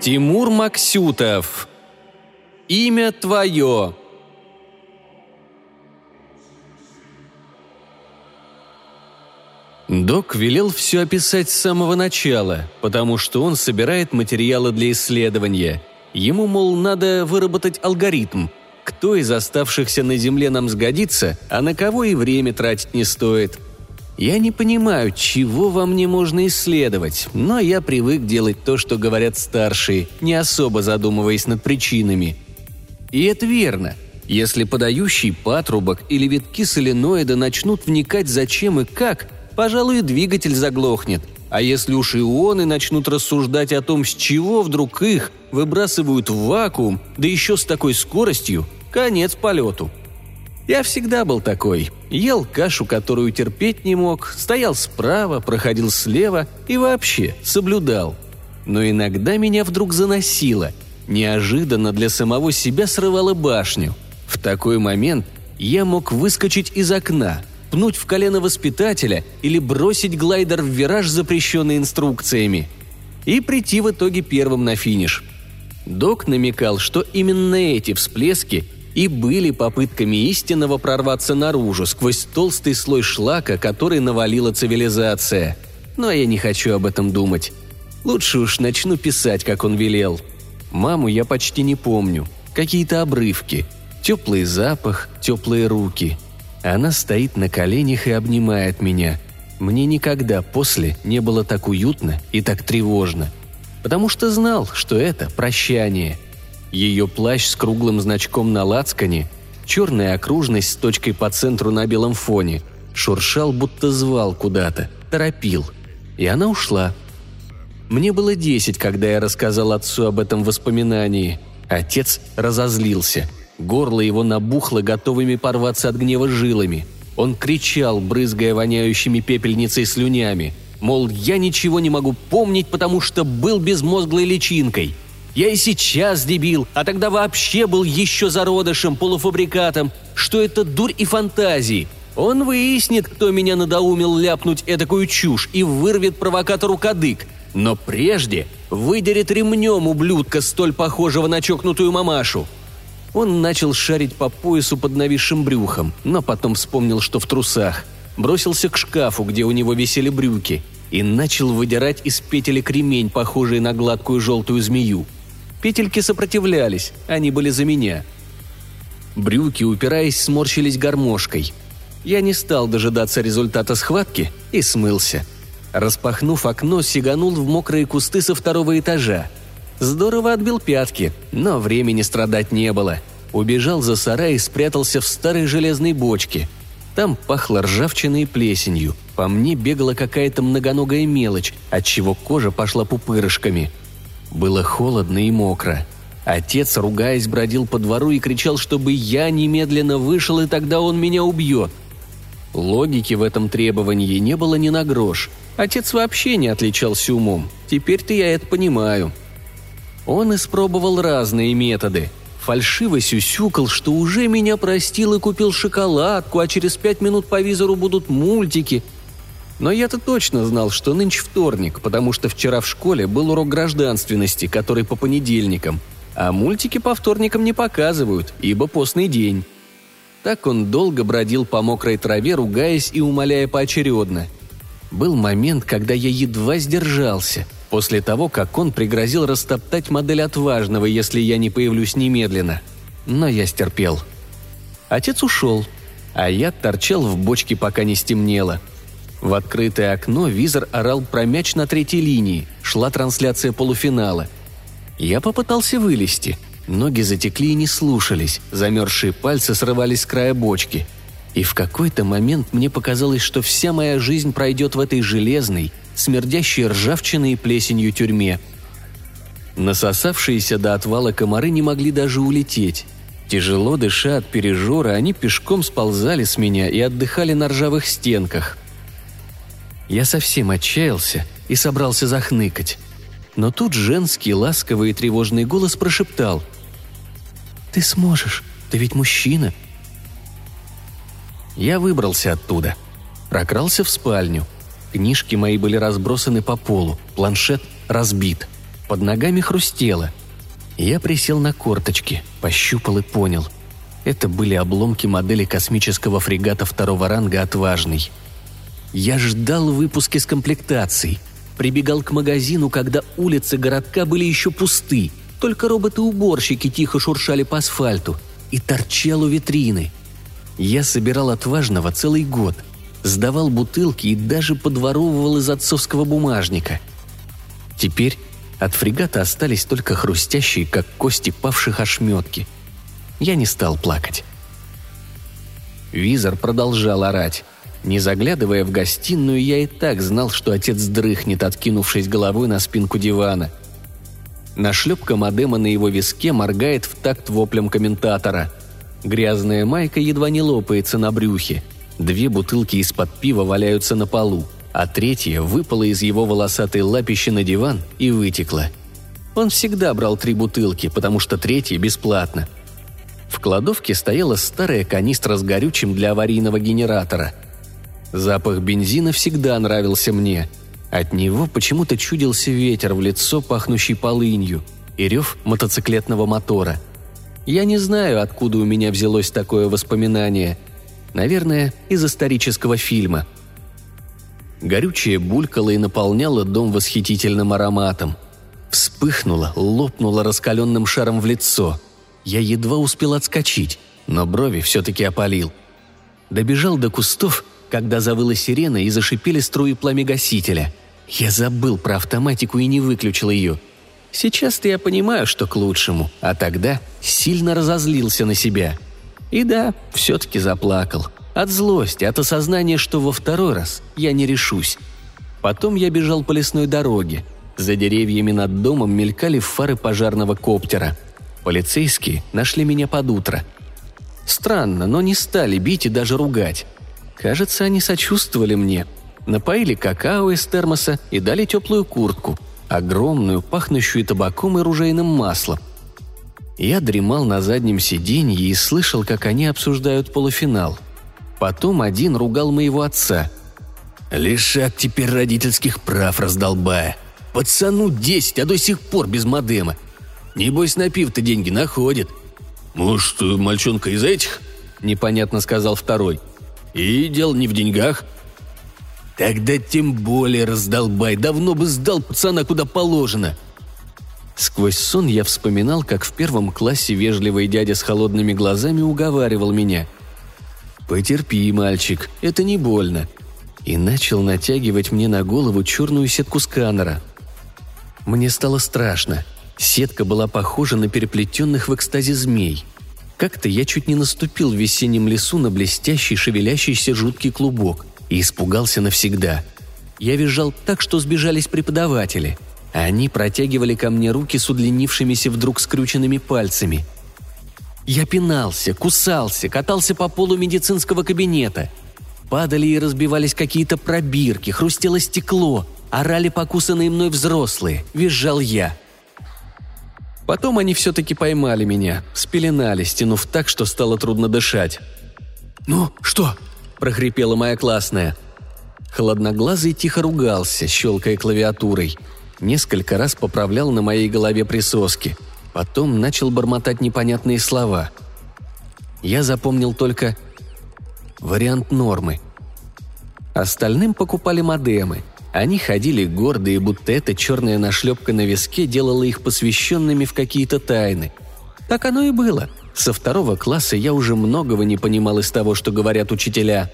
Тимур Максютов. Имя твое. Док велел все описать с самого начала, потому что он собирает материалы для исследования. Ему, мол, надо выработать алгоритм, кто из оставшихся на Земле нам сгодится, а на кого и время тратить не стоит. Я не понимаю, чего во мне можно исследовать, но я привык делать то, что говорят старшие, не особо задумываясь над причинами. И это верно. Если подающий патрубок или витки соленоида начнут вникать зачем и как – пожалуй, двигатель заглохнет. А если уж ионы начнут рассуждать о том, с чего вдруг их выбрасывают в вакуум, да еще с такой скоростью, конец полету. Я всегда был такой. Ел кашу, которую терпеть не мог, стоял справа, проходил слева и вообще соблюдал. Но иногда меня вдруг заносило. Неожиданно для самого себя срывало башню. В такой момент я мог выскочить из окна, пнуть в колено воспитателя или бросить глайдер в вираж, запрещенный инструкциями. И прийти в итоге первым на финиш. Док намекал, что именно эти всплески и были попытками истинного прорваться наружу сквозь толстый слой шлака, который навалила цивилизация. Но я не хочу об этом думать. Лучше уж начну писать, как он велел. Маму я почти не помню. Какие-то обрывки. Теплый запах, теплые руки – она стоит на коленях и обнимает меня. Мне никогда после не было так уютно и так тревожно. Потому что знал, что это прощание. Ее плащ с круглым значком на лацкане, черная окружность с точкой по центру на белом фоне, шуршал, будто звал куда-то, торопил. И она ушла. Мне было десять, когда я рассказал отцу об этом воспоминании. Отец разозлился – Горло его набухло готовыми порваться от гнева жилами. Он кричал, брызгая воняющими пепельницей слюнями. Мол, я ничего не могу помнить, потому что был безмозглой личинкой. Я и сейчас дебил, а тогда вообще был еще зародышем, полуфабрикатом. Что это дурь и фантазии. Он выяснит, кто меня надоумил ляпнуть эдакую чушь и вырвет провокатору кадык. Но прежде выдерет ремнем ублюдка, столь похожего на чокнутую мамашу. Он начал шарить по поясу под нависшим брюхом, но потом вспомнил, что в трусах. Бросился к шкафу, где у него висели брюки, и начал выдирать из петелек ремень, похожий на гладкую желтую змею. Петельки сопротивлялись, они были за меня. Брюки, упираясь, сморщились гармошкой. Я не стал дожидаться результата схватки и смылся. Распахнув окно, сиганул в мокрые кусты со второго этажа – Здорово отбил пятки, но времени страдать не было. Убежал за сарай и спрятался в старой железной бочке. Там пахло ржавчиной и плесенью. По мне бегала какая-то многоногая мелочь, отчего кожа пошла пупырышками. Было холодно и мокро. Отец, ругаясь, бродил по двору и кричал, чтобы я немедленно вышел, и тогда он меня убьет. Логики в этом требовании не было ни на грош. Отец вообще не отличался умом. Теперь-то я это понимаю. Он испробовал разные методы. Фальшиво сюсюкал, что уже меня простил и купил шоколадку, а через пять минут по визору будут мультики. Но я-то точно знал, что нынче вторник, потому что вчера в школе был урок гражданственности, который по понедельникам. А мультики по вторникам не показывают, ибо постный день. Так он долго бродил по мокрой траве, ругаясь и умоляя поочередно. Был момент, когда я едва сдержался – после того, как он пригрозил растоптать модель отважного, если я не появлюсь немедленно. Но я стерпел. Отец ушел, а я торчал в бочке, пока не стемнело. В открытое окно визор орал про мяч на третьей линии, шла трансляция полуфинала. Я попытался вылезти. Ноги затекли и не слушались, замерзшие пальцы срывались с края бочки. И в какой-то момент мне показалось, что вся моя жизнь пройдет в этой железной, смердящей ржавчиной и плесенью тюрьме. Насосавшиеся до отвала комары не могли даже улететь. Тяжело дыша от пережора, они пешком сползали с меня и отдыхали на ржавых стенках. Я совсем отчаялся и собрался захныкать. Но тут женский, ласковый и тревожный голос прошептал. «Ты сможешь, ты ведь мужчина». Я выбрался оттуда. Прокрался в спальню – Книжки мои были разбросаны по полу, планшет разбит. Под ногами хрустело. Я присел на корточки, пощупал и понял. Это были обломки модели космического фрегата второго ранга «Отважный». Я ждал выпуски с комплектацией. Прибегал к магазину, когда улицы городка были еще пусты. Только роботы-уборщики тихо шуршали по асфальту. И торчал у витрины. Я собирал отважного целый год. Сдавал бутылки и даже подворовывал из отцовского бумажника. Теперь от фрегата остались только хрустящие, как кости павших ошметки. Я не стал плакать. Визор продолжал орать. Не заглядывая в гостиную, я и так знал, что отец дрыхнет, откинувшись головой на спинку дивана. Нашлепка модема на его виске моргает в такт воплем комментатора. Грязная майка едва не лопается на брюхе. Две бутылки из-под пива валяются на полу – а третья выпала из его волосатой лапищи на диван и вытекла. Он всегда брал три бутылки, потому что третья бесплатно. В кладовке стояла старая канистра с горючим для аварийного генератора. Запах бензина всегда нравился мне. От него почему-то чудился ветер в лицо, пахнущий полынью, и рев мотоциклетного мотора. Я не знаю, откуда у меня взялось такое воспоминание. Наверное, из исторического фильма – Горючее булькало и наполняло дом восхитительным ароматом. Вспыхнуло, лопнуло раскаленным шаром в лицо. Я едва успел отскочить, но брови все-таки опалил. Добежал до кустов, когда завыла сирена и зашипели струи пламегасителя. Я забыл про автоматику и не выключил ее. Сейчас-то я понимаю, что к лучшему, а тогда сильно разозлился на себя. И да, все-таки заплакал. От злости, от осознания, что во второй раз я не решусь. Потом я бежал по лесной дороге. За деревьями над домом мелькали фары пожарного коптера. Полицейские нашли меня под утро. Странно, но не стали бить и даже ругать. Кажется, они сочувствовали мне. Напоили какао из термоса и дали теплую куртку. Огромную, пахнущую табаком и ружейным маслом. Я дремал на заднем сиденье и слышал, как они обсуждают полуфинал – Потом один ругал моего отца. «Лишак теперь родительских прав раздолбая. Пацану десять, а до сих пор без модема. Небось на пив-то деньги находит». «Может, мальчонка из этих?» – непонятно сказал второй. «И дело не в деньгах». «Тогда тем более раздолбай, давно бы сдал пацана куда положено», Сквозь сон я вспоминал, как в первом классе вежливый дядя с холодными глазами уговаривал меня – «Потерпи, мальчик, это не больно», и начал натягивать мне на голову черную сетку сканера. Мне стало страшно. Сетка была похожа на переплетенных в экстазе змей. Как-то я чуть не наступил в весеннем лесу на блестящий, шевелящийся жуткий клубок и испугался навсегда. Я визжал так, что сбежались преподаватели. Они протягивали ко мне руки с удлинившимися вдруг скрюченными пальцами – я пинался, кусался, катался по полу медицинского кабинета. Падали и разбивались какие-то пробирки, хрустело стекло, орали покусанные мной взрослые, визжал я. Потом они все-таки поймали меня, спеленали, стянув так, что стало трудно дышать. «Ну, что?» – прохрипела моя классная. Холодноглазый тихо ругался, щелкая клавиатурой. Несколько раз поправлял на моей голове присоски – Потом начал бормотать непонятные слова. Я запомнил только вариант нормы. Остальным покупали модемы. Они ходили гордые, будто эта черная нашлепка на виске делала их посвященными в какие-то тайны. Так оно и было. Со второго класса я уже многого не понимал из того, что говорят учителя.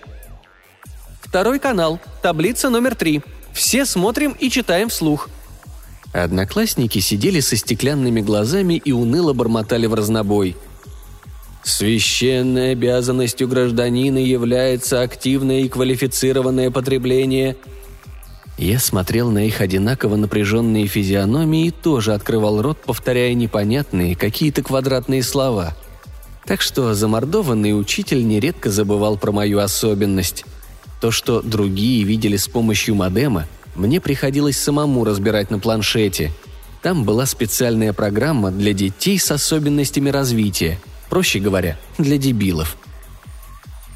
«Второй канал. Таблица номер три. Все смотрим и читаем вслух», Одноклассники сидели со стеклянными глазами и уныло бормотали в разнобой. Священной обязанностью гражданина является активное и квалифицированное потребление. Я смотрел на их одинаково напряженные физиономии и тоже открывал рот, повторяя непонятные, какие-то квадратные слова. Так что замордованный учитель нередко забывал про мою особенность. То, что другие видели с помощью модема, мне приходилось самому разбирать на планшете. Там была специальная программа для детей с особенностями развития, проще говоря, для дебилов.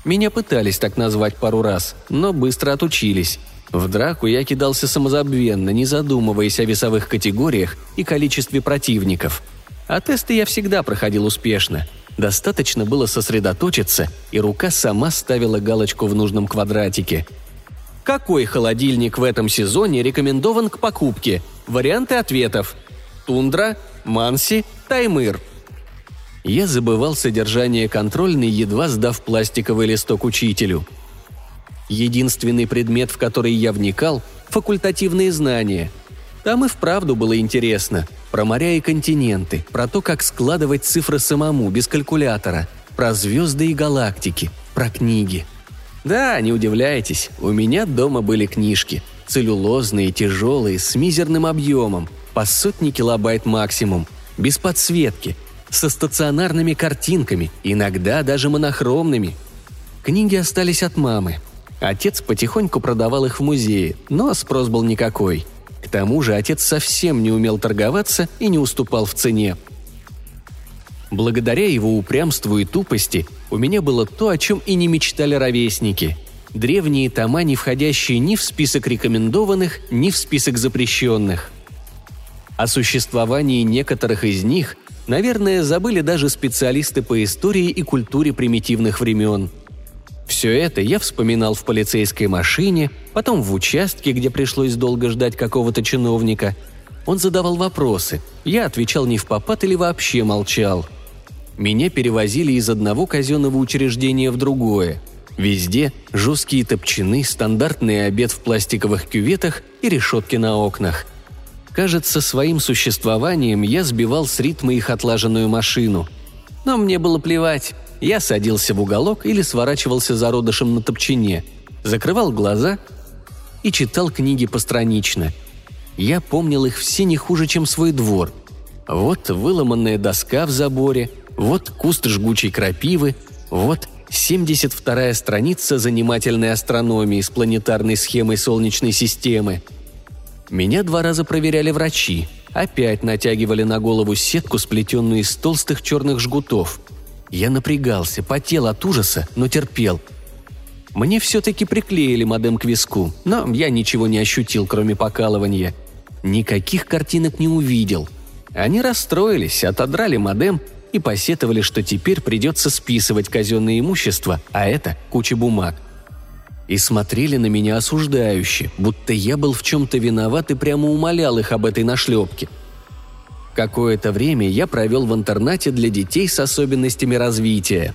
Меня пытались так назвать пару раз, но быстро отучились. В драку я кидался самозабвенно, не задумываясь о весовых категориях и количестве противников. А тесты я всегда проходил успешно. Достаточно было сосредоточиться, и рука сама ставила галочку в нужном квадратике. Какой холодильник в этом сезоне рекомендован к покупке? Варианты ответов. Тундра, Манси, Таймыр. Я забывал содержание контрольной, едва сдав пластиковый листок учителю – Единственный предмет, в который я вникал – факультативные знания. Там и вправду было интересно. Про моря и континенты, про то, как складывать цифры самому, без калькулятора, про звезды и галактики, про книги. Да, не удивляйтесь, у меня дома были книжки. Целлюлозные, тяжелые, с мизерным объемом, по сотни килобайт максимум, без подсветки, со стационарными картинками, иногда даже монохромными. Книги остались от мамы, Отец потихоньку продавал их в музее, но спрос был никакой. К тому же отец совсем не умел торговаться и не уступал в цене. Благодаря его упрямству и тупости у меня было то, о чем и не мечтали ровесники. Древние тома, не входящие ни в список рекомендованных, ни в список запрещенных. О существовании некоторых из них, наверное, забыли даже специалисты по истории и культуре примитивных времен – все это я вспоминал в полицейской машине, потом в участке, где пришлось долго ждать какого-то чиновника. Он задавал вопросы, я отвечал не в попад или вообще молчал. Меня перевозили из одного казенного учреждения в другое. Везде жесткие топчаны, стандартный обед в пластиковых кюветах и решетки на окнах. Кажется, своим существованием я сбивал с ритма их отлаженную машину. Но мне было плевать. Я садился в уголок или сворачивался зародышем на топчине, закрывал глаза и читал книги постранично. Я помнил их все не хуже, чем свой двор. Вот выломанная доска в заборе, вот куст жгучей крапивы, вот 72-я страница занимательной астрономии с планетарной схемой Солнечной системы. Меня два раза проверяли врачи, опять натягивали на голову сетку, сплетенную из толстых черных жгутов. Я напрягался, потел от ужаса, но терпел. Мне все-таки приклеили модем к виску, но я ничего не ощутил, кроме покалывания. Никаких картинок не увидел. Они расстроились, отодрали модем и посетовали, что теперь придется списывать казенное имущество, а это куча бумаг. И смотрели на меня осуждающе, будто я был в чем-то виноват и прямо умолял их об этой нашлепке – Какое-то время я провел в интернате для детей с особенностями развития.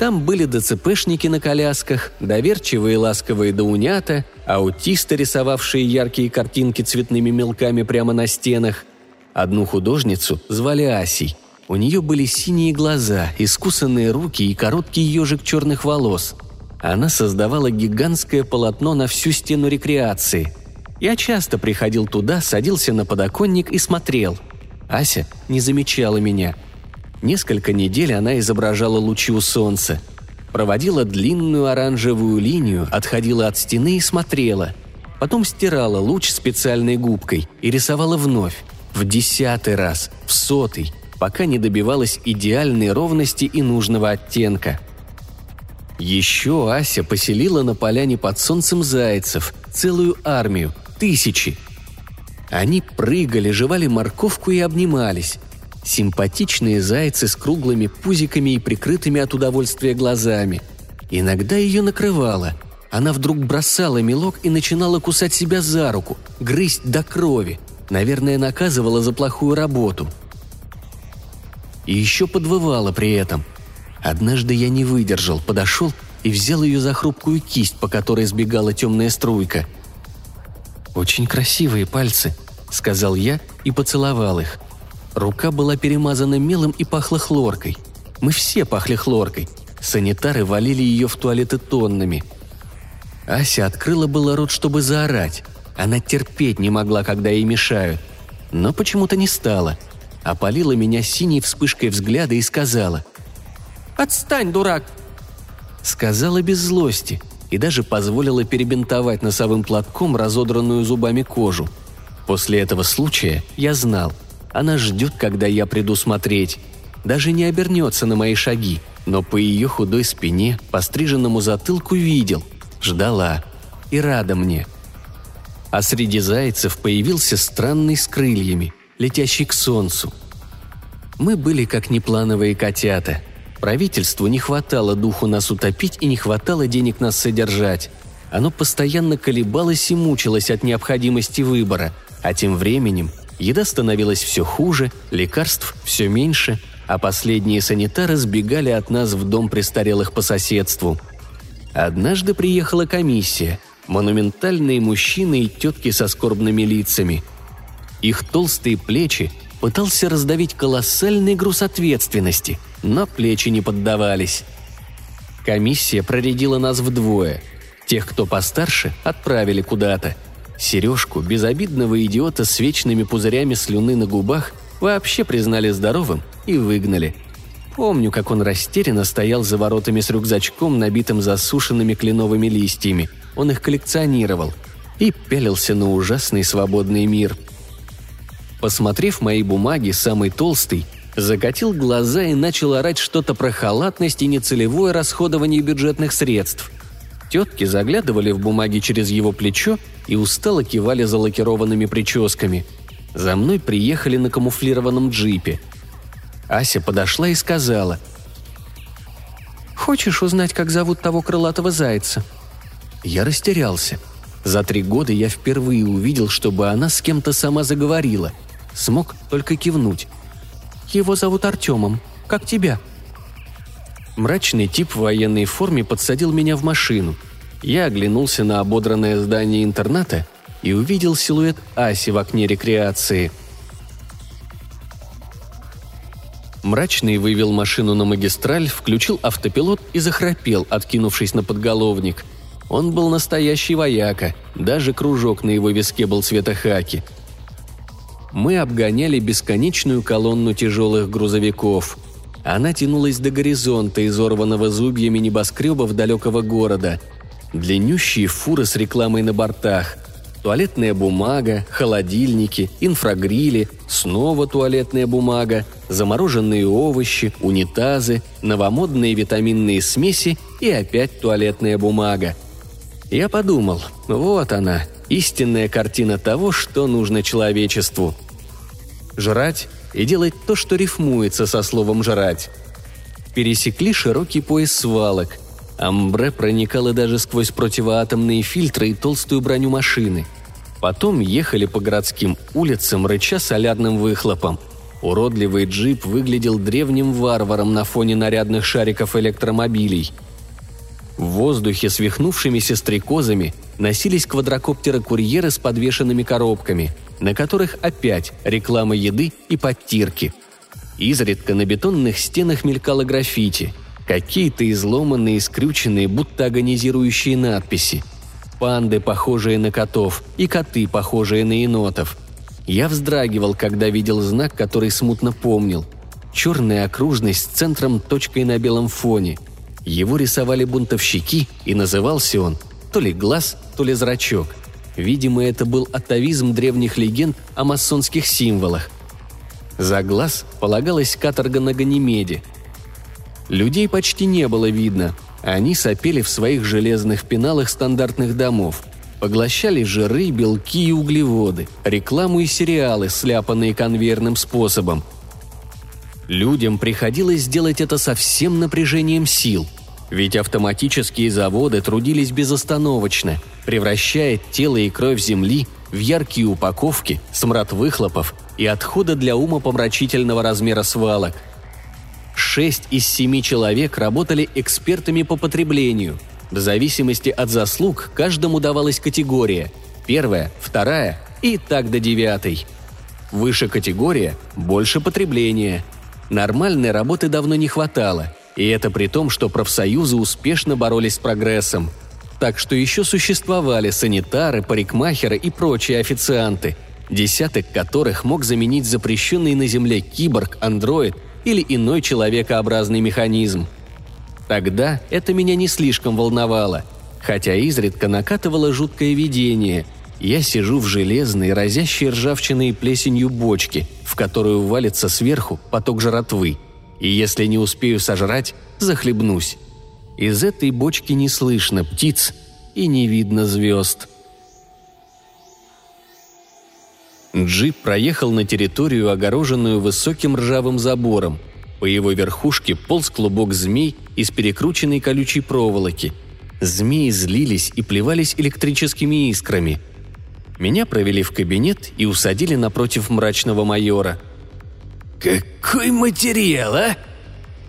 Там были ДЦПшники на колясках, доверчивые ласковые даунята, аутисты, рисовавшие яркие картинки цветными мелками прямо на стенах. Одну художницу звали Асей. У нее были синие глаза, искусанные руки и короткий ежик черных волос. Она создавала гигантское полотно на всю стену рекреации. Я часто приходил туда, садился на подоконник и смотрел – Ася не замечала меня. Несколько недель она изображала лучи у солнца. Проводила длинную оранжевую линию, отходила от стены и смотрела. Потом стирала луч специальной губкой и рисовала вновь, в десятый раз, в сотый, пока не добивалась идеальной ровности и нужного оттенка. Еще Ася поселила на поляне под солнцем зайцев, целую армию, тысячи, они прыгали, жевали морковку и обнимались. Симпатичные зайцы с круглыми пузиками и прикрытыми от удовольствия глазами. Иногда ее накрывало. Она вдруг бросала мелок и начинала кусать себя за руку, грызть до крови. Наверное, наказывала за плохую работу. И еще подвывала при этом. Однажды я не выдержал, подошел и взял ее за хрупкую кисть, по которой сбегала темная струйка – «Очень красивые пальцы», — сказал я и поцеловал их. Рука была перемазана мелом и пахла хлоркой. Мы все пахли хлоркой. Санитары валили ее в туалеты тоннами. Ася открыла было рот, чтобы заорать. Она терпеть не могла, когда ей мешают. Но почему-то не стала. Опалила меня синей вспышкой взгляда и сказала. «Отстань, дурак!» Сказала без злости — и даже позволила перебинтовать носовым платком разодранную зубами кожу. После этого случая я знал, она ждет, когда я приду смотреть. Даже не обернется на мои шаги, но по ее худой спине, по стриженному затылку видел. Ждала. И рада мне. а среди зайцев появился странный с крыльями, летящий к солнцу. Мы были как неплановые котята. Правительству не хватало духу нас утопить и не хватало денег нас содержать. Оно постоянно колебалось и мучилось от необходимости выбора, а тем временем еда становилась все хуже, лекарств все меньше, а последние санитары сбегали от нас в дом престарелых по соседству. Однажды приехала комиссия, монументальные мужчины и тетки со скорбными лицами. Их толстые плечи пытался раздавить колоссальный груз ответственности, но плечи не поддавались. Комиссия проредила нас вдвое. Тех, кто постарше, отправили куда-то. Сережку, безобидного идиота с вечными пузырями слюны на губах, вообще признали здоровым и выгнали. Помню, как он растерянно стоял за воротами с рюкзачком, набитым засушенными кленовыми листьями. Он их коллекционировал и пялился на ужасный свободный мир. Посмотрев мои бумаги, самый толстый закатил глаза и начал орать что-то про халатность и нецелевое расходование бюджетных средств. Тетки заглядывали в бумаги через его плечо и устало кивали за лакированными прическами. За мной приехали на камуфлированном джипе – Ася подошла и сказала. «Хочешь узнать, как зовут того крылатого зайца?» Я растерялся. За три года я впервые увидел, чтобы она с кем-то сама заговорила. Смог только кивнуть. «Его зовут Артемом. Как тебя?» Мрачный тип в военной форме подсадил меня в машину. Я оглянулся на ободранное здание интерната и увидел силуэт Аси в окне рекреации – Мрачный вывел машину на магистраль, включил автопилот и захрапел, откинувшись на подголовник. Он был настоящий вояка, даже кружок на его виске был цвета хаки. Мы обгоняли бесконечную колонну тяжелых грузовиков. Она тянулась до горизонта, изорванного зубьями небоскребов далекого города. Длиннющие фуры с рекламой на бортах – туалетная бумага, холодильники, инфрагрили, снова туалетная бумага, замороженные овощи, унитазы, новомодные витаминные смеси и опять туалетная бумага. Я подумал, вот она, истинная картина того, что нужно человечеству. Жрать и делать то, что рифмуется со словом «жрать». Пересекли широкий пояс свалок. Амбре проникало даже сквозь противоатомные фильтры и толстую броню машины – Потом ехали по городским улицам, рыча солярным выхлопом. Уродливый джип выглядел древним варваром на фоне нарядных шариков электромобилей. В воздухе с вихнувшимися стрекозами носились квадрокоптеры-курьеры с подвешенными коробками, на которых опять реклама еды и подтирки. Изредка на бетонных стенах мелькало граффити, какие-то изломанные, скрюченные, будто агонизирующие надписи – панды, похожие на котов, и коты, похожие на енотов. Я вздрагивал, когда видел знак, который смутно помнил. Черная окружность с центром точкой на белом фоне. Его рисовали бунтовщики, и назывался он то ли глаз, то ли зрачок. Видимо, это был атовизм древних легенд о масонских символах. За глаз полагалась каторга на Ганимеде. Людей почти не было видно, они сопели в своих железных пеналах стандартных домов, поглощали жиры, белки и углеводы, рекламу и сериалы, сляпанные конвейерным способом. Людям приходилось делать это со всем напряжением сил, ведь автоматические заводы трудились безостановочно, превращая тело и кровь земли в яркие упаковки, смрад выхлопов и отхода для ума помрачительного размера свалок – Шесть из семи человек работали экспертами по потреблению. В зависимости от заслуг каждому давалась категория – первая, вторая и так до девятой. Выше категория – больше потребления. Нормальной работы давно не хватало, и это при том, что профсоюзы успешно боролись с прогрессом. Так что еще существовали санитары, парикмахеры и прочие официанты, десяток которых мог заменить запрещенный на Земле киборг, андроид или иной человекообразный механизм. Тогда это меня не слишком волновало, хотя изредка накатывало жуткое видение. Я сижу в железной, разящей ржавчиной и плесенью бочке, в которую валится сверху поток жратвы. И если не успею сожрать, захлебнусь. Из этой бочки не слышно птиц и не видно звезд – Джип проехал на территорию, огороженную высоким ржавым забором. По его верхушке полз клубок змей из перекрученной колючей проволоки. Змеи злились и плевались электрическими искрами. Меня провели в кабинет и усадили напротив мрачного майора. «Какой материал, а?»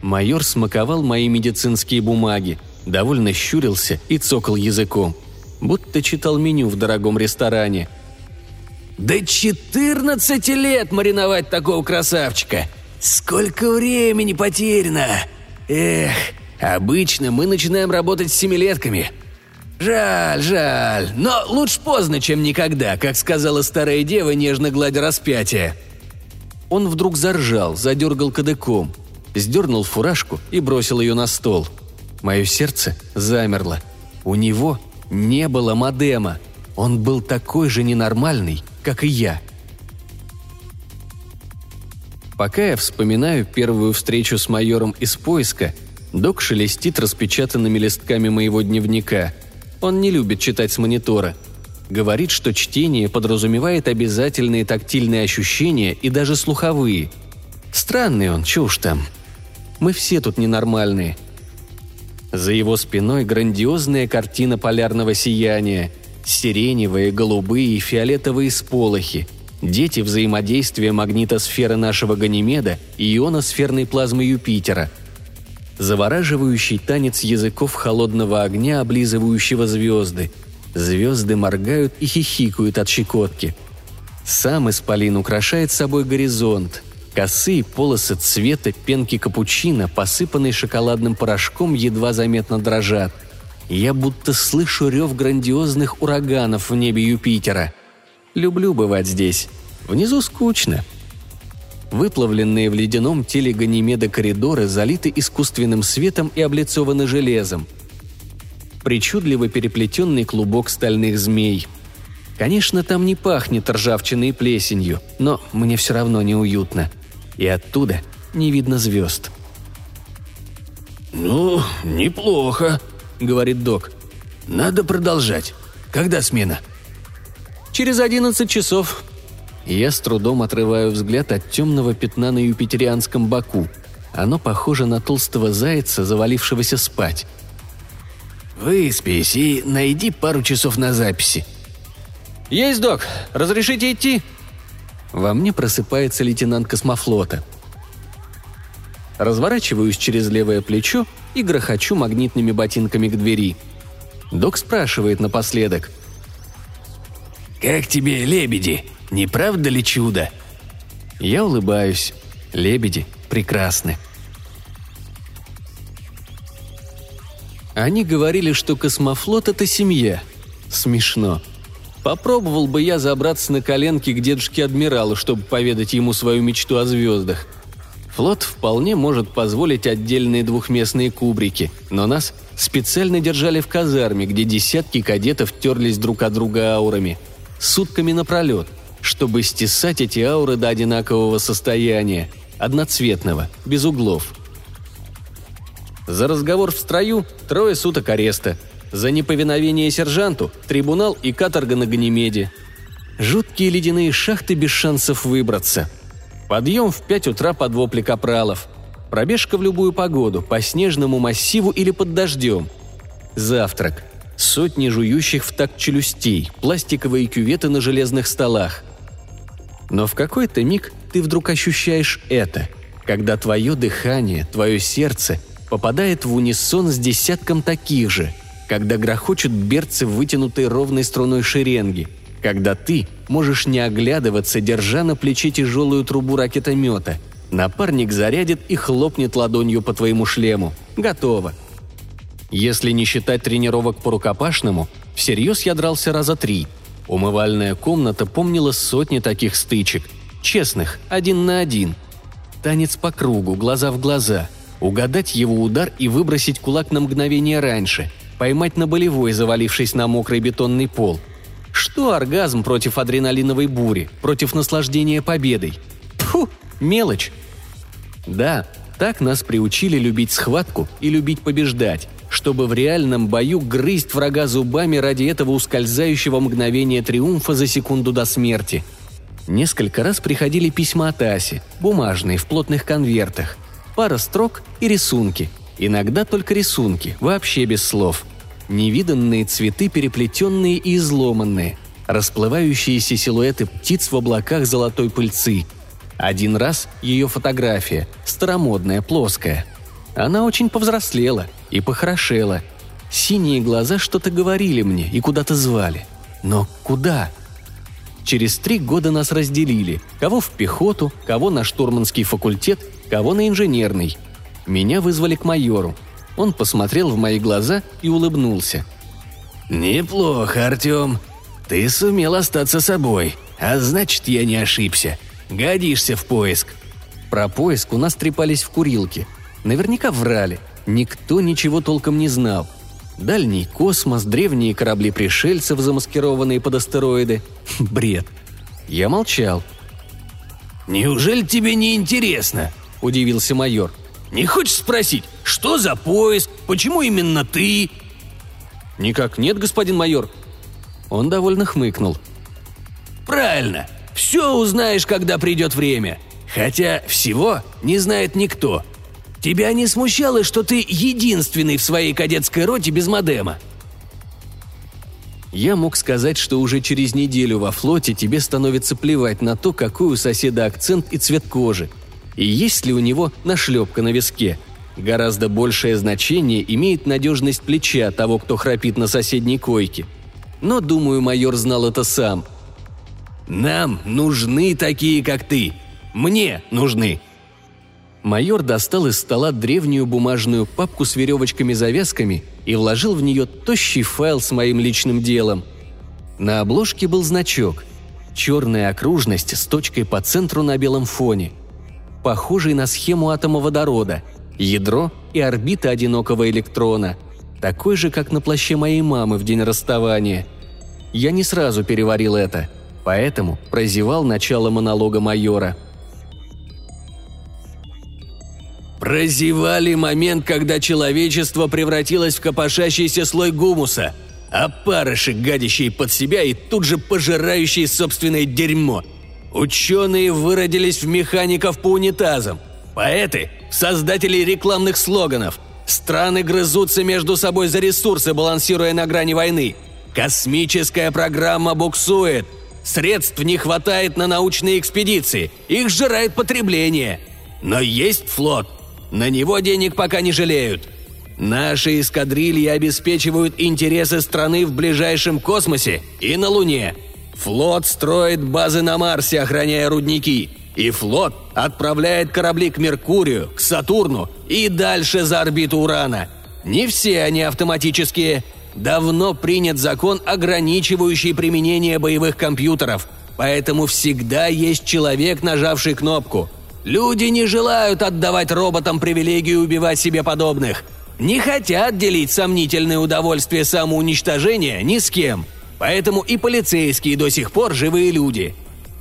Майор смаковал мои медицинские бумаги, довольно щурился и цокал языком, будто читал меню в дорогом ресторане – до 14 лет мариновать такого красавчика! Сколько времени потеряно! Эх, обычно мы начинаем работать с семилетками. Жаль, жаль, но лучше поздно, чем никогда, как сказала старая дева, нежно гладя распятие. Он вдруг заржал, задергал кадыком, сдернул фуражку и бросил ее на стол. Мое сердце замерло. У него не было модема. Он был такой же ненормальный, как и я. Пока я вспоминаю первую встречу с майором из поиска, док шелестит распечатанными листками моего дневника. Он не любит читать с монитора. Говорит, что чтение подразумевает обязательные тактильные ощущения и даже слуховые. Странный он, чушь там. Мы все тут ненормальные. За его спиной грандиозная картина полярного сияния – сиреневые, голубые и фиолетовые сполохи, дети взаимодействия магнитосферы нашего Ганимеда и ионосферной плазмы Юпитера, завораживающий танец языков холодного огня, облизывающего звезды. Звезды моргают и хихикают от щекотки. Сам исполин украшает собой горизонт. Косые полосы цвета пенки капучино, посыпанные шоколадным порошком, едва заметно дрожат – я будто слышу рев грандиозных ураганов в небе Юпитера. Люблю бывать здесь. Внизу скучно. Выплавленные в ледяном теле Ганимеда коридоры залиты искусственным светом и облицованы железом. Причудливо переплетенный клубок стальных змей. Конечно, там не пахнет ржавчиной и плесенью, но мне все равно неуютно. И оттуда не видно звезд. «Ну, неплохо», — говорит док. «Надо продолжать. Когда смена?» «Через одиннадцать часов». Я с трудом отрываю взгляд от темного пятна на юпитерианском боку. Оно похоже на толстого зайца, завалившегося спать. «Выспись и найди пару часов на записи». «Есть, док. Разрешите идти?» Во мне просыпается лейтенант космофлота. Разворачиваюсь через левое плечо и грохочу магнитными ботинками к двери. Док спрашивает напоследок. «Как тебе лебеди? Не правда ли чудо?» Я улыбаюсь. Лебеди прекрасны. Они говорили, что космофлот — это семья. Смешно. Попробовал бы я забраться на коленки к дедушке-адмиралу, чтобы поведать ему свою мечту о звездах. Флот вполне может позволить отдельные двухместные кубрики, но нас специально держали в казарме, где десятки кадетов терлись друг от друга аурами. Сутками напролет, чтобы стесать эти ауры до одинакового состояния, одноцветного, без углов. За разговор в строю – трое суток ареста. За неповиновение сержанту – трибунал и каторга на Ганимеде. Жуткие ледяные шахты без шансов выбраться – Подъем в 5 утра под вопли капралов. Пробежка в любую погоду, по снежному массиву или под дождем. Завтрак. Сотни жующих в такт челюстей, пластиковые кюветы на железных столах. Но в какой-то миг ты вдруг ощущаешь это, когда твое дыхание, твое сердце попадает в унисон с десятком таких же, когда грохочут берцы вытянутой ровной струной шеренги – когда ты можешь не оглядываться, держа на плече тяжелую трубу ракетомета. Напарник зарядит и хлопнет ладонью по твоему шлему. Готово. Если не считать тренировок по рукопашному, всерьез я дрался раза три. Умывальная комната помнила сотни таких стычек. Честных, один на один. Танец по кругу, глаза в глаза. Угадать его удар и выбросить кулак на мгновение раньше. Поймать на болевой, завалившись на мокрый бетонный пол – что оргазм против адреналиновой бури, против наслаждения победой? Фу, мелочь. Да, так нас приучили любить схватку и любить побеждать, чтобы в реальном бою грызть врага зубами ради этого ускользающего мгновения триумфа за секунду до смерти. Несколько раз приходили письма от Аси, бумажные, в плотных конвертах. Пара строк и рисунки. Иногда только рисунки, вообще без слов. Невиданные цветы, переплетенные и изломанные. Расплывающиеся силуэты птиц в облаках золотой пыльцы. Один раз ее фотография, старомодная, плоская. Она очень повзрослела и похорошела. Синие глаза что-то говорили мне и куда-то звали. Но куда? Через три года нас разделили. Кого в пехоту, кого на штурманский факультет, кого на инженерный. Меня вызвали к майору. Он посмотрел в мои глаза и улыбнулся. «Неплохо, Артем. Ты сумел остаться собой, а значит, я не ошибся. Годишься в поиск». Про поиск у нас трепались в курилке. Наверняка врали. Никто ничего толком не знал. Дальний космос, древние корабли пришельцев, замаскированные под астероиды. Бред. Я молчал. «Неужели тебе не интересно?» – удивился майор. «Не хочешь спросить, что за поиск? Почему именно ты?» «Никак нет, господин майор». Он довольно хмыкнул. «Правильно. Все узнаешь, когда придет время. Хотя всего не знает никто. Тебя не смущало, что ты единственный в своей кадетской роте без модема?» Я мог сказать, что уже через неделю во флоте тебе становится плевать на то, какой у соседа акцент и цвет кожи, и есть ли у него нашлепка на виске. Гораздо большее значение имеет надежность плеча того, кто храпит на соседней койке. Но, думаю, майор знал это сам. «Нам нужны такие, как ты. Мне нужны», Майор достал из стола древнюю бумажную папку с веревочками-завязками и вложил в нее тощий файл с моим личным делом. На обложке был значок. Черная окружность с точкой по центру на белом фоне. Похожий на схему атома водорода. Ядро и орбита одинокого электрона. Такой же, как на плаще моей мамы в день расставания. Я не сразу переварил это, поэтому прозевал начало монолога майора – Прозевали момент, когда человечество превратилось в копошащийся слой гумуса, а парышек, гадящий под себя и тут же пожирающий собственное дерьмо. Ученые выродились в механиков по унитазам, поэты – создатели рекламных слоганов, страны грызутся между собой за ресурсы, балансируя на грани войны. Космическая программа буксует, средств не хватает на научные экспедиции, их жирает потребление. Но есть флот, на него денег пока не жалеют. Наши эскадрильи обеспечивают интересы страны в ближайшем космосе и на Луне. Флот строит базы на Марсе, охраняя рудники. И флот отправляет корабли к Меркурию, к Сатурну и дальше за орбиту Урана. Не все они автоматические. Давно принят закон, ограничивающий применение боевых компьютеров. Поэтому всегда есть человек, нажавший кнопку – Люди не желают отдавать роботам привилегию убивать себе подобных. Не хотят делить сомнительное удовольствие самоуничтожения ни с кем. Поэтому и полицейские до сих пор живые люди.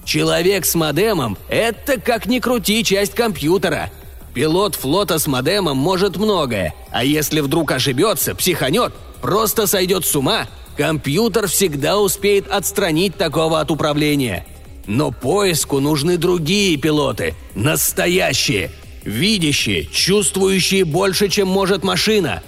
Человек с модемом – это, как ни крути, часть компьютера. Пилот флота с модемом может многое, а если вдруг ошибется, психанет, просто сойдет с ума, компьютер всегда успеет отстранить такого от управления – но поиску нужны другие пилоты, настоящие, видящие, чувствующие больше, чем может машина.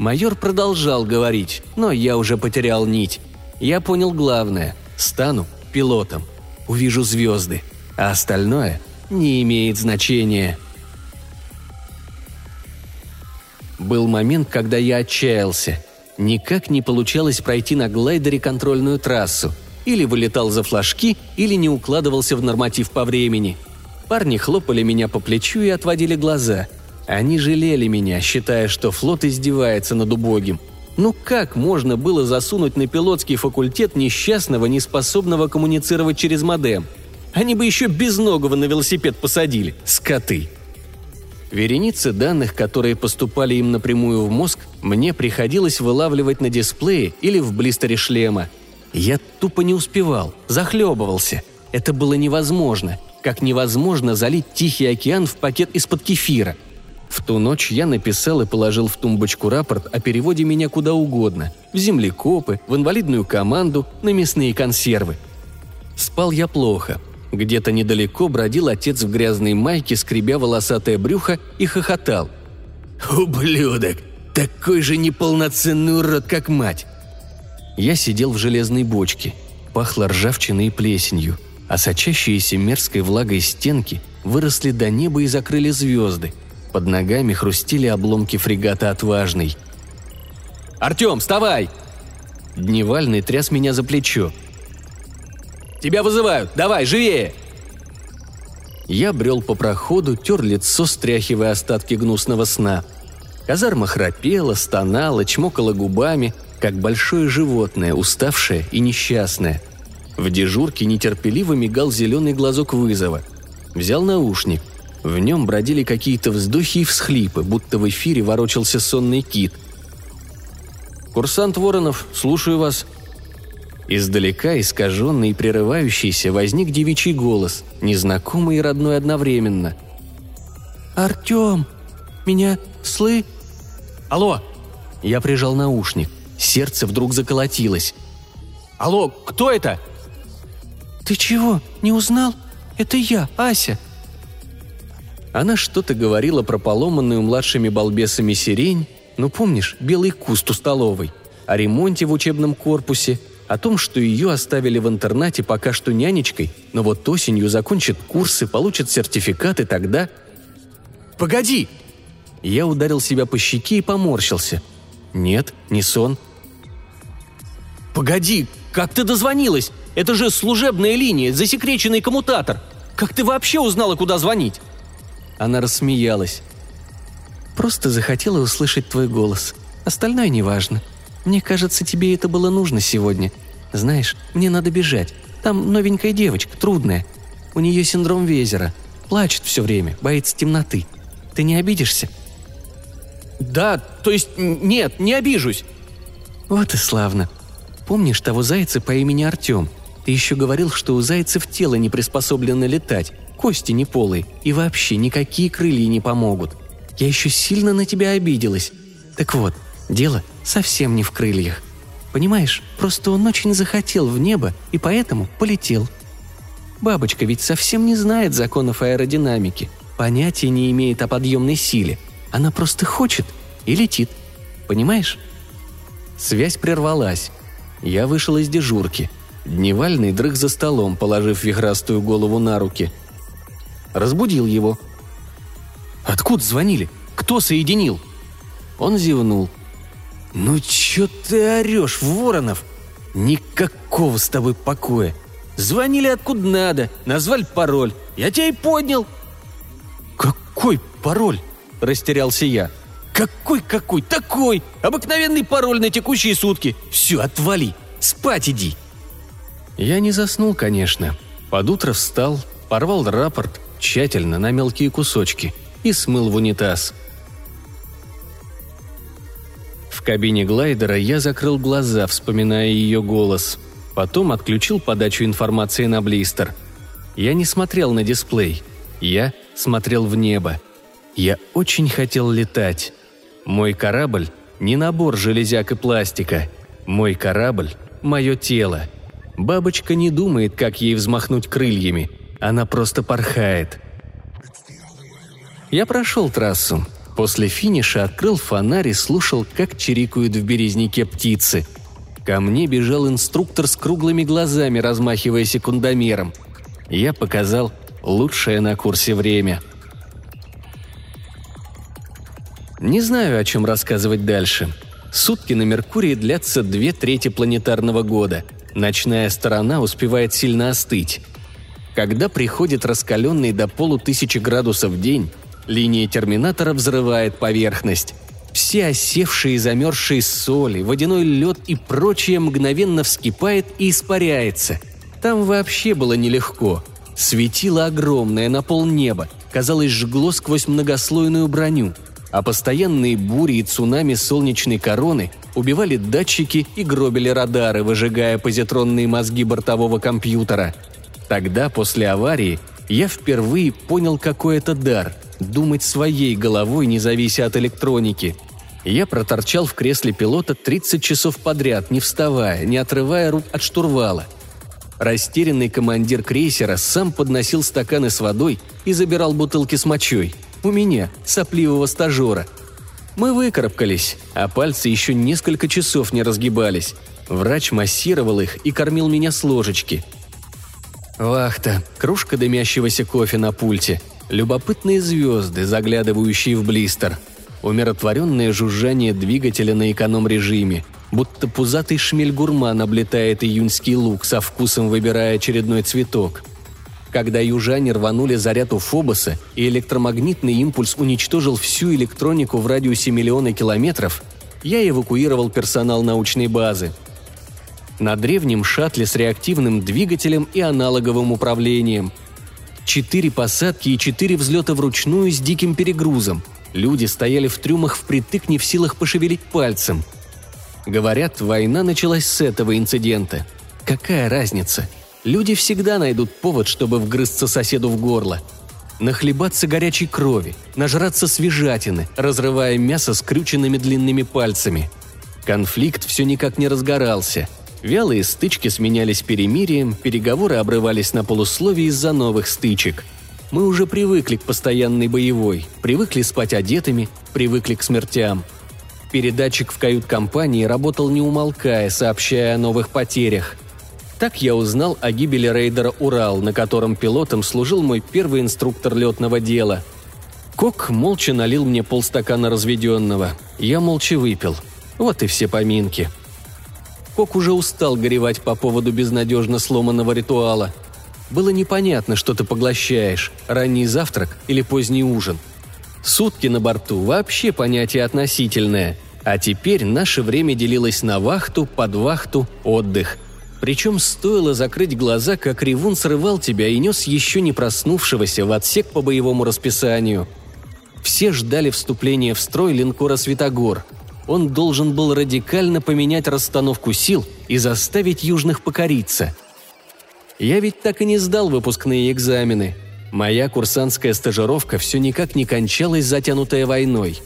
Майор продолжал говорить, но я уже потерял нить. Я понял главное. Стану пилотом. Увижу звезды. А остальное не имеет значения. Был момент, когда я отчаялся. Никак не получалось пройти на глайдере контрольную трассу – или вылетал за флажки, или не укладывался в норматив по времени. Парни хлопали меня по плечу и отводили глаза. Они жалели меня, считая, что флот издевается над убогим. Ну как можно было засунуть на пилотский факультет несчастного, неспособного коммуницировать через модем? Они бы еще безногого на велосипед посадили, скоты. Вереницы данных, которые поступали им напрямую в мозг, мне приходилось вылавливать на дисплее или в блистере шлема – я тупо не успевал, захлебывался. Это было невозможно, как невозможно залить Тихий океан в пакет из-под кефира. В ту ночь я написал и положил в тумбочку рапорт о переводе меня куда угодно – в землекопы, в инвалидную команду, на мясные консервы. Спал я плохо. Где-то недалеко бродил отец в грязной майке, скребя волосатое брюхо, и хохотал. «Ублюдок! Такой же неполноценный урод, как мать!» Я сидел в железной бочке. Пахло ржавчиной и плесенью, а сочащиеся мерзкой влагой стенки выросли до неба и закрыли звезды. Под ногами хрустили обломки фрегата «Отважный». «Артем, вставай!» Дневальный тряс меня за плечо. «Тебя вызывают! Давай, живее!» Я брел по проходу, тер лицо, стряхивая остатки гнусного сна. Казарма храпела, стонала, чмокала губами, как большое животное, уставшее и несчастное. В дежурке нетерпеливо мигал зеленый глазок вызова. Взял наушник. В нем бродили какие-то вздохи и всхлипы, будто в эфире ворочался сонный кит. «Курсант Воронов, слушаю вас», Издалека, искаженный и прерывающийся, возник девичий голос, незнакомый и родной одновременно. «Артем! Меня слы...» «Алло!» Я прижал наушник. Сердце вдруг заколотилось. «Алло, кто это?» «Ты чего, не узнал? Это я, Ася!» Она что-то говорила про поломанную младшими балбесами сирень, ну помнишь, белый куст у столовой, о ремонте в учебном корпусе, о том, что ее оставили в интернате пока что нянечкой, но вот осенью закончит курсы, получит сертификат и тогда... «Погоди!» Я ударил себя по щеке и поморщился. «Нет, не сон». «Погоди, как ты дозвонилась? Это же служебная линия, засекреченный коммутатор. Как ты вообще узнала, куда звонить?» Она рассмеялась. «Просто захотела услышать твой голос. Остальное неважно. Мне кажется, тебе это было нужно сегодня. Знаешь, мне надо бежать. Там новенькая девочка, трудная. У нее синдром Везера. Плачет все время, боится темноты. Ты не обидишься?» «Да, то есть нет, не обижусь». «Вот и славно. Помнишь того зайца по имени Артем? Ты еще говорил, что у зайцев тело не приспособлено летать, кости не полые, и вообще никакие крылья не помогут. Я еще сильно на тебя обиделась. Так вот, дело совсем не в крыльях. Понимаешь, просто он очень захотел в небо и поэтому полетел. Бабочка ведь совсем не знает законов аэродинамики, понятия не имеет о подъемной силе. Она просто хочет и летит. Понимаешь? Связь прервалась. Я вышел из дежурки. Дневальный дрых за столом, положив вихрастую голову на руки. Разбудил его. «Откуда звонили? Кто соединил?» Он зевнул. «Ну чё ты орёшь, Воронов? Никакого с тобой покоя. Звонили откуда надо, назвали пароль. Я тебя и поднял». «Какой пароль?» – растерялся я. «Какой-какой? Такой! Обыкновенный пароль на текущие сутки. Все, отвали. Спать иди». Я не заснул, конечно. Под утро встал, порвал рапорт тщательно на мелкие кусочки и смыл в унитаз – в кабине глайдера я закрыл глаза, вспоминая ее голос. Потом отключил подачу информации на блистер. Я не смотрел на дисплей. Я смотрел в небо. Я очень хотел летать. Мой корабль – не набор железяк и пластика. Мой корабль – мое тело. Бабочка не думает, как ей взмахнуть крыльями. Она просто порхает. Я прошел трассу. После финиша открыл фонарь и слушал, как чирикают в березняке птицы. Ко мне бежал инструктор с круглыми глазами, размахивая секундомером. Я показал лучшее на курсе время. Не знаю, о чем рассказывать дальше. Сутки на Меркурии длятся две трети планетарного года. Ночная сторона успевает сильно остыть. Когда приходит раскаленный до полутысячи градусов день, Линия терминатора взрывает поверхность. Все осевшие и замерзшие соли, водяной лед и прочее мгновенно вскипает и испаряется. Там вообще было нелегко. Светило огромное на полнеба, казалось, жгло сквозь многослойную броню. А постоянные бури и цунами солнечной короны убивали датчики и гробили радары, выжигая позитронные мозги бортового компьютера. Тогда, после аварии, я впервые понял, какой это дар – думать своей головой, не завися от электроники. Я проторчал в кресле пилота 30 часов подряд, не вставая, не отрывая рук от штурвала. Растерянный командир крейсера сам подносил стаканы с водой и забирал бутылки с мочой. У меня, сопливого стажера. Мы выкарабкались, а пальцы еще несколько часов не разгибались. Врач массировал их и кормил меня с ложечки. Вахта, кружка дымящегося кофе на пульте, любопытные звезды, заглядывающие в блистер, умиротворенное жужжание двигателя на эконом-режиме – будто пузатый шмель-гурман облетает июньский луг со вкусом выбирая очередной цветок. Когда южане рванули заряд у Фобоса и электромагнитный импульс уничтожил всю электронику в радиусе миллиона километров, я эвакуировал персонал научной базы. На древнем шаттле с реактивным двигателем и аналоговым управлением. Четыре посадки и четыре взлета вручную с диким перегрузом. Люди стояли в трюмах впритык не в силах пошевелить пальцем – Говорят, война началась с этого инцидента. Какая разница? Люди всегда найдут повод, чтобы вгрызться соседу в горло. Нахлебаться горячей крови, нажраться свежатины, разрывая мясо скрюченными длинными пальцами. Конфликт все никак не разгорался. Вялые стычки сменялись перемирием, переговоры обрывались на полусловии из-за новых стычек. Мы уже привыкли к постоянной боевой, привыкли спать одетыми, привыкли к смертям – Передатчик в кают-компании работал не умолкая, сообщая о новых потерях. Так я узнал о гибели рейдера «Урал», на котором пилотом служил мой первый инструктор летного дела. Кок молча налил мне полстакана разведенного. Я молча выпил. Вот и все поминки. Кок уже устал горевать по поводу безнадежно сломанного ритуала. Было непонятно, что ты поглощаешь – ранний завтрак или поздний ужин – Сутки на борту – вообще понятие относительное. А теперь наше время делилось на вахту, подвахту, отдых. Причем стоило закрыть глаза, как ревун срывал тебя и нес еще не проснувшегося в отсек по боевому расписанию. Все ждали вступления в строй линкора «Светогор». Он должен был радикально поменять расстановку сил и заставить южных покориться. Я ведь так и не сдал выпускные экзамены – Моя курсантская стажировка все никак не кончалась, затянутая войной.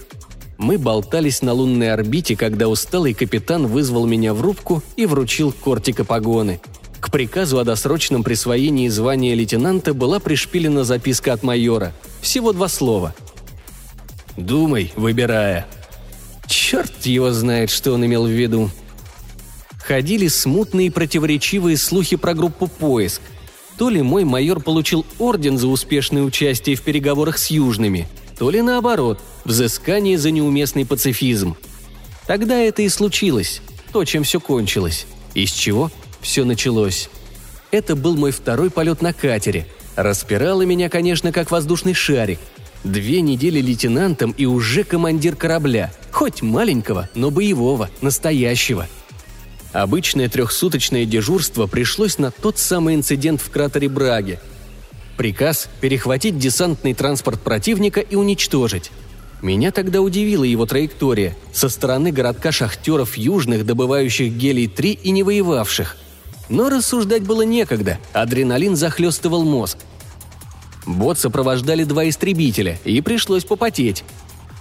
Мы болтались на лунной орбите, когда усталый капитан вызвал меня в рубку и вручил кортика погоны. К приказу о досрочном присвоении звания лейтенанта была пришпилена записка от майора. Всего два слова. «Думай, выбирая». Черт его знает, что он имел в виду. Ходили смутные противоречивые слухи про группу «Поиск», то ли мой майор получил орден за успешное участие в переговорах с южными, то ли наоборот, взыскание за неуместный пацифизм. Тогда это и случилось, то, чем все кончилось. Из чего все началось. Это был мой второй полет на катере. Распирало меня, конечно, как воздушный шарик. Две недели лейтенантом и уже командир корабля. Хоть маленького, но боевого, настоящего – Обычное трехсуточное дежурство пришлось на тот самый инцидент в кратере Браги. Приказ – перехватить десантный транспорт противника и уничтожить. Меня тогда удивила его траектория со стороны городка шахтеров южных, добывающих гелий-3 и не воевавших. Но рассуждать было некогда, адреналин захлестывал мозг. Бот сопровождали два истребителя, и пришлось попотеть.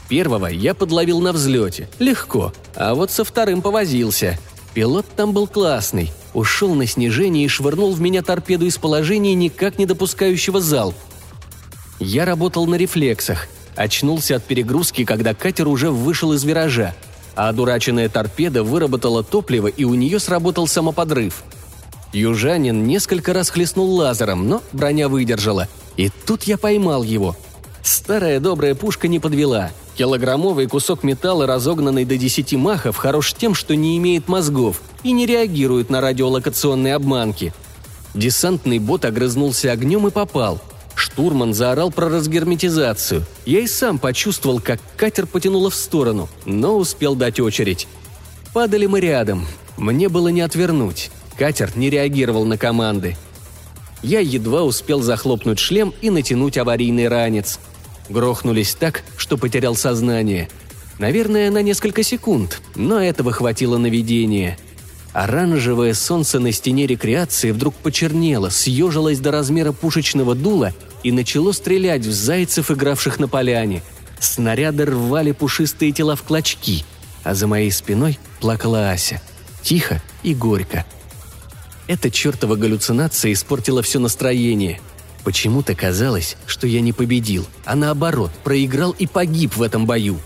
Первого я подловил на взлете, легко, а вот со вторым повозился – Пилот там был классный. Ушел на снижение и швырнул в меня торпеду из положения, никак не допускающего залп. Я работал на рефлексах. Очнулся от перегрузки, когда катер уже вышел из виража. А одураченная торпеда выработала топливо, и у нее сработал самоподрыв. Южанин несколько раз хлестнул лазером, но броня выдержала. И тут я поймал его. Старая добрая пушка не подвела – Килограммовый кусок металла, разогнанный до 10 махов, хорош тем, что не имеет мозгов и не реагирует на радиолокационные обманки. Десантный бот огрызнулся огнем и попал. Штурман заорал про разгерметизацию. Я и сам почувствовал, как катер потянуло в сторону, но успел дать очередь. Падали мы рядом. Мне было не отвернуть. Катер не реагировал на команды. Я едва успел захлопнуть шлем и натянуть аварийный ранец – Грохнулись так, что потерял сознание. Наверное, на несколько секунд, но этого хватило на видение. Оранжевое солнце на стене рекреации вдруг почернело, съежилось до размера пушечного дула и начало стрелять в зайцев, игравших на поляне. Снаряды рвали пушистые тела в клочки, а за моей спиной плакала Ася. Тихо и горько. Эта чертова галлюцинация испортила все настроение. Почему-то казалось, что я не победил, а наоборот, проиграл и погиб в этом бою.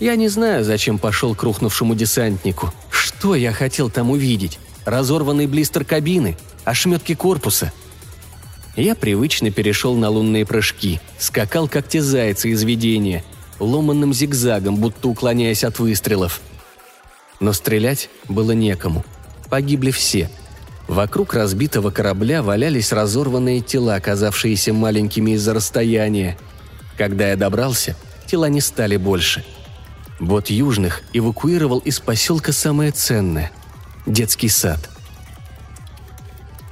Я не знаю, зачем пошел к рухнувшему десантнику. Что я хотел там увидеть? Разорванный блистер кабины? Ошметки корпуса? Я привычно перешел на лунные прыжки, скакал как те зайцы из видения, ломанным зигзагом, будто уклоняясь от выстрелов. Но стрелять было некому. Погибли все. Вокруг разбитого корабля валялись разорванные тела, оказавшиеся маленькими из-за расстояния. Когда я добрался, тела не стали больше. Вот Южных эвакуировал из поселка самое ценное – детский сад –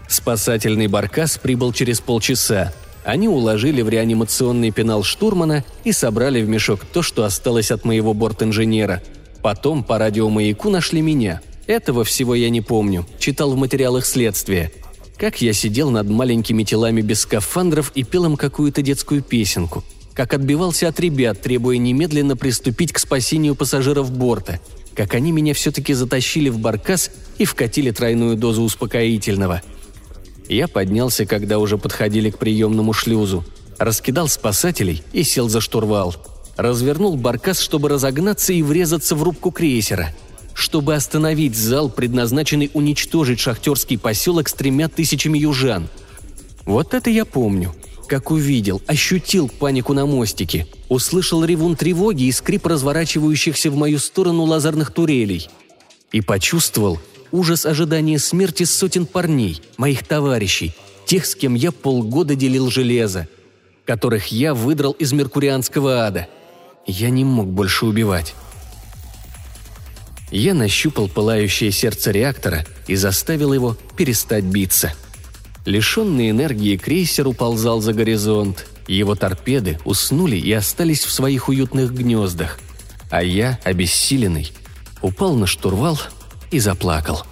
Спасательный баркас прибыл через полчаса. Они уложили в реанимационный пенал штурмана и собрали в мешок то, что осталось от моего борт-инженера. Потом по радиомаяку нашли меня. Этого всего я не помню, читал в материалах следствия. Как я сидел над маленькими телами без скафандров и пел им какую-то детскую песенку. Как отбивался от ребят, требуя немедленно приступить к спасению пассажиров борта. Как они меня все-таки затащили в баркас и вкатили тройную дозу успокоительного – я поднялся, когда уже подходили к приемному шлюзу. Раскидал спасателей и сел за штурвал. Развернул баркас, чтобы разогнаться и врезаться в рубку крейсера. Чтобы остановить зал, предназначенный уничтожить шахтерский поселок с тремя тысячами южан. Вот это я помню. Как увидел, ощутил панику на мостике. Услышал ревун тревоги и скрип разворачивающихся в мою сторону лазерных турелей. И почувствовал, ужас ожидания смерти сотен парней, моих товарищей, тех, с кем я полгода делил железо, которых я выдрал из меркурианского ада. Я не мог больше убивать. Я нащупал пылающее сердце реактора и заставил его перестать биться. Лишенный энергии крейсер уползал за горизонт. Его торпеды уснули и остались в своих уютных гнездах. А я, обессиленный, упал на штурвал и заплакал.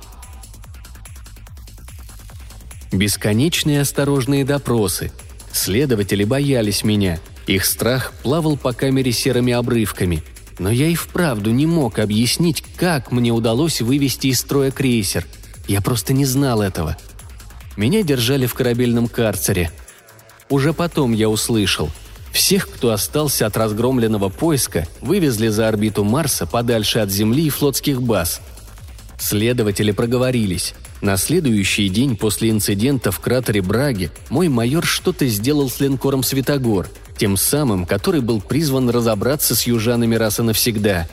Бесконечные осторожные допросы. Следователи боялись меня. Их страх плавал по камере серыми обрывками. Но я и вправду не мог объяснить, как мне удалось вывести из строя крейсер. Я просто не знал этого. Меня держали в корабельном карцере. Уже потом я услышал. Всех, кто остался от разгромленного поиска, вывезли за орбиту Марса подальше от Земли и флотских баз – Следователи проговорились. На следующий день после инцидента в кратере Браги мой майор что-то сделал с линкором «Светогор», тем самым, который был призван разобраться с южанами раз и навсегда.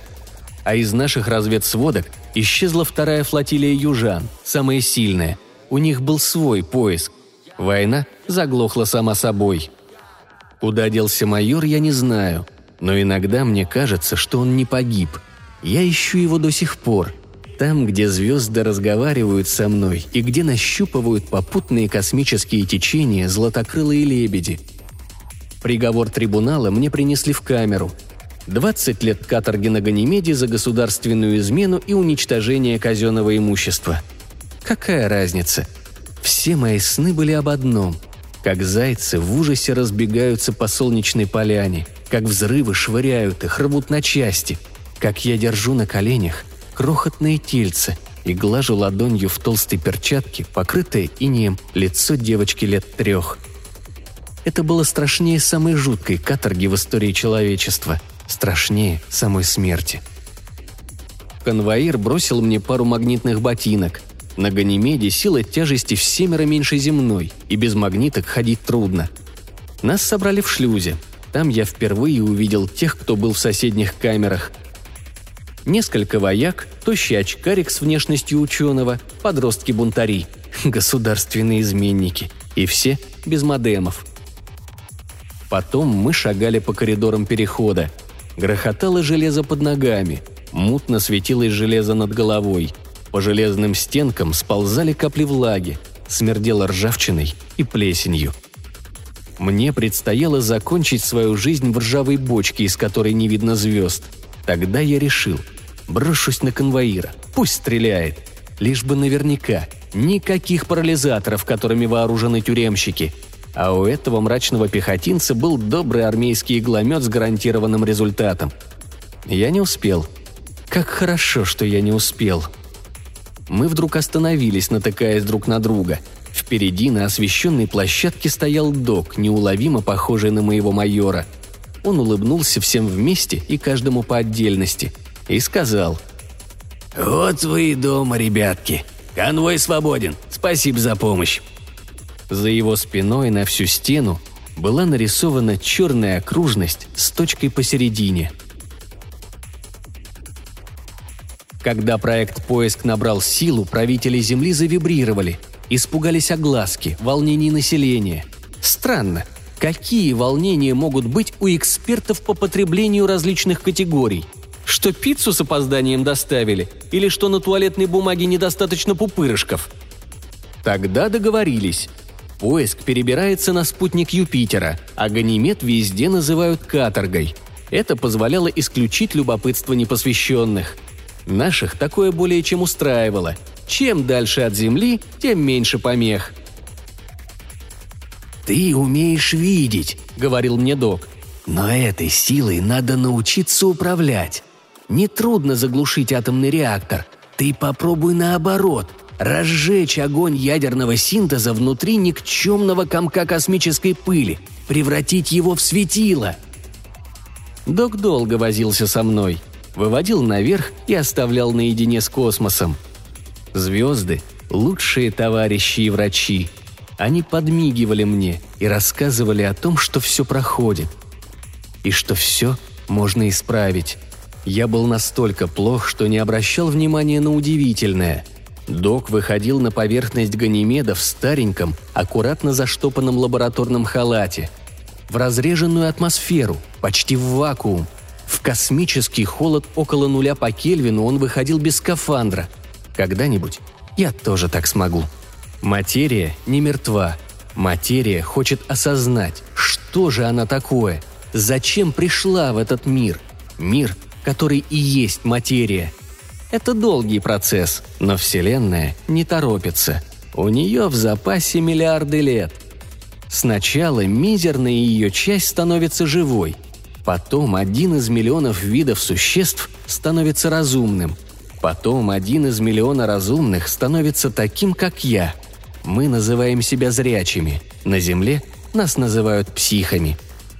А из наших разведсводок исчезла вторая флотилия южан, самая сильная. У них был свой поиск. Война заглохла сама собой. Куда делся майор, я не знаю, но иногда мне кажется, что он не погиб. Я ищу его до сих пор – там, где звезды разговаривают со мной и где нащупывают попутные космические течения златокрылые лебеди. Приговор трибунала мне принесли в камеру. 20 лет каторги на Ганимеде за государственную измену и уничтожение казенного имущества. Какая разница? Все мои сны были об одном. Как зайцы в ужасе разбегаются по солнечной поляне, как взрывы швыряют их, рвут на части, как я держу на коленях крохотное тельце и глажу ладонью в толстой перчатке, покрытое инеем, лицо девочки лет трех. Это было страшнее самой жуткой каторги в истории человечества, страшнее самой смерти. Конвоир бросил мне пару магнитных ботинок. На Ганимеде сила тяжести в семеро меньше земной, и без магниток ходить трудно. Нас собрали в шлюзе. Там я впервые увидел тех, кто был в соседних камерах – Несколько вояк, тощий очкарик с внешностью ученого, подростки-бунтари, государственные изменники. И все без модемов. Потом мы шагали по коридорам перехода. Грохотало железо под ногами, мутно светилось железо над головой. По железным стенкам сползали капли влаги, смердело ржавчиной и плесенью. Мне предстояло закончить свою жизнь в ржавой бочке, из которой не видно звезд – Тогда я решил, брошусь на конвоира, пусть стреляет. Лишь бы наверняка, никаких парализаторов, которыми вооружены тюремщики. А у этого мрачного пехотинца был добрый армейский игломет с гарантированным результатом. Я не успел. Как хорошо, что я не успел. Мы вдруг остановились, натыкаясь друг на друга. Впереди на освещенной площадке стоял док, неуловимо похожий на моего майора. Он улыбнулся всем вместе и каждому по отдельности. И сказал. «Вот вы и дома, ребятки. Конвой свободен. Спасибо за помощь». За его спиной на всю стену была нарисована черная окружность с точкой посередине. Когда проект «Поиск» набрал силу, правители Земли завибрировали, испугались огласки, волнений населения. Странно, какие волнения могут быть у экспертов по потреблению различных категорий? Что пиццу с опозданием доставили? Или что на туалетной бумаге недостаточно пупырышков? Тогда договорились. Поиск перебирается на спутник Юпитера, а Ганимед везде называют каторгой. Это позволяло исключить любопытство непосвященных – Наших такое более чем устраивало. Чем дальше от Земли, тем меньше помех. «Ты умеешь видеть», — говорил мне док. «Но этой силой надо научиться управлять. Нетрудно заглушить атомный реактор. Ты попробуй наоборот, разжечь огонь ядерного синтеза внутри никчемного комка космической пыли, превратить его в светило». Док долго возился со мной — выводил наверх и оставлял наедине с космосом. Звезды – лучшие товарищи и врачи. Они подмигивали мне и рассказывали о том, что все проходит. И что все можно исправить. Я был настолько плох, что не обращал внимания на удивительное. Док выходил на поверхность Ганимеда в стареньком, аккуратно заштопанном лабораторном халате. В разреженную атмосферу, почти в вакуум – в космический холод около нуля по Кельвину он выходил без скафандра. Когда-нибудь я тоже так смогу. Материя не мертва. Материя хочет осознать, что же она такое, зачем пришла в этот мир. Мир, который и есть материя. Это долгий процесс, но Вселенная не торопится. У нее в запасе миллиарды лет. Сначала мизерная ее часть становится живой – Потом один из миллионов видов существ становится разумным. Потом один из миллиона разумных становится таким, как я. Мы называем себя зрячими. На Земле нас называют психами.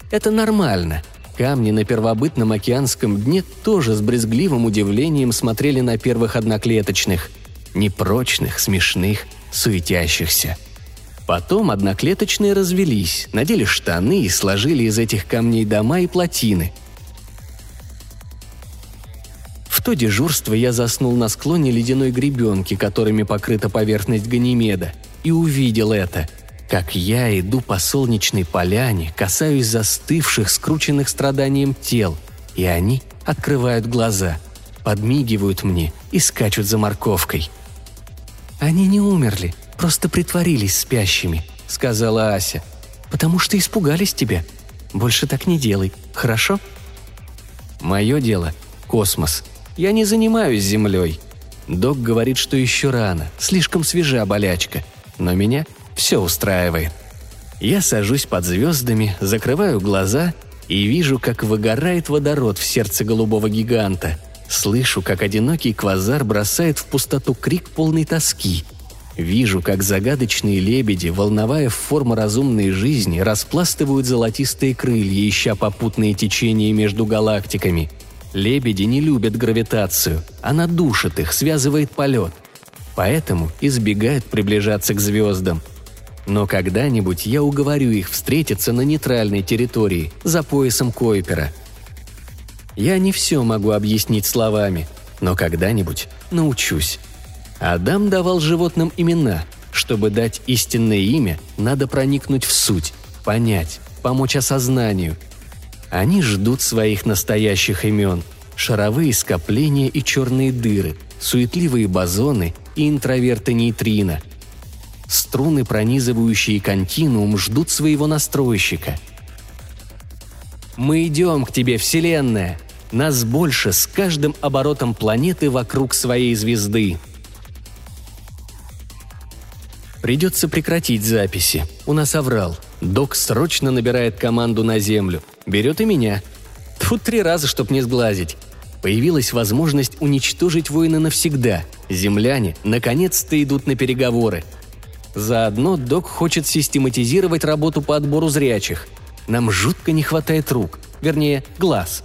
Это нормально. Камни на первобытном океанском дне тоже с брезгливым удивлением смотрели на первых одноклеточных. Непрочных, смешных, суетящихся – Потом одноклеточные развелись, надели штаны и сложили из этих камней дома и плотины. В то дежурство я заснул на склоне ледяной гребенки, которыми покрыта поверхность Ганимеда, и увидел это, как я иду по солнечной поляне, касаюсь застывших, скрученных страданием тел, и они открывают глаза, подмигивают мне и скачут за морковкой. Они не умерли, просто притворились спящими», — сказала Ася. «Потому что испугались тебя. Больше так не делай, хорошо?» «Мое дело — космос. Я не занимаюсь Землей. Док говорит, что еще рано, слишком свежа болячка. Но меня все устраивает. Я сажусь под звездами, закрываю глаза и вижу, как выгорает водород в сердце голубого гиганта. Слышу, как одинокий квазар бросает в пустоту крик полной тоски — Вижу, как загадочные лебеди, волновая в форму разумной жизни, распластывают золотистые крылья, ища попутные течения между галактиками. Лебеди не любят гравитацию, она душит их, связывает полет. Поэтому избегают приближаться к звездам. Но когда-нибудь я уговорю их встретиться на нейтральной территории, за поясом Койпера. Я не все могу объяснить словами, но когда-нибудь научусь. Адам давал животным имена. Чтобы дать истинное имя, надо проникнуть в суть, понять, помочь осознанию. Они ждут своих настоящих имен. Шаровые скопления и черные дыры, суетливые бозоны и интроверты нейтрино. Струны, пронизывающие континуум, ждут своего настройщика. «Мы идем к тебе, Вселенная!» Нас больше с каждым оборотом планеты вокруг своей звезды. Придется прекратить записи. У нас оврал. Док срочно набирает команду на землю. Берет и меня. Тут три раза, чтоб не сглазить. Появилась возможность уничтожить воина навсегда, Земляне наконец-то идут на переговоры. Заодно док хочет систематизировать работу по отбору зрячих. Нам жутко не хватает рук, вернее, глаз.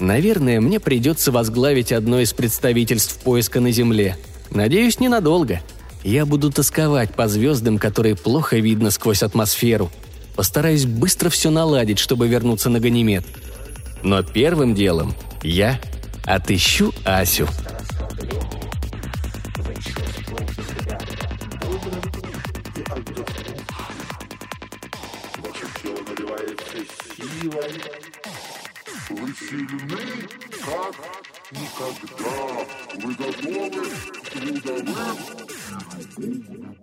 Наверное, мне придется возглавить одно из представительств поиска на Земле. Надеюсь, ненадолго. Я буду тосковать по звездам, которые плохо видно сквозь атмосферу. Постараюсь быстро все наладить, чтобы вернуться на Ганимед. Но первым делом я отыщу Асю. Вы сильны, как никогда. Вы готовы к трудовым и любовным свершениям.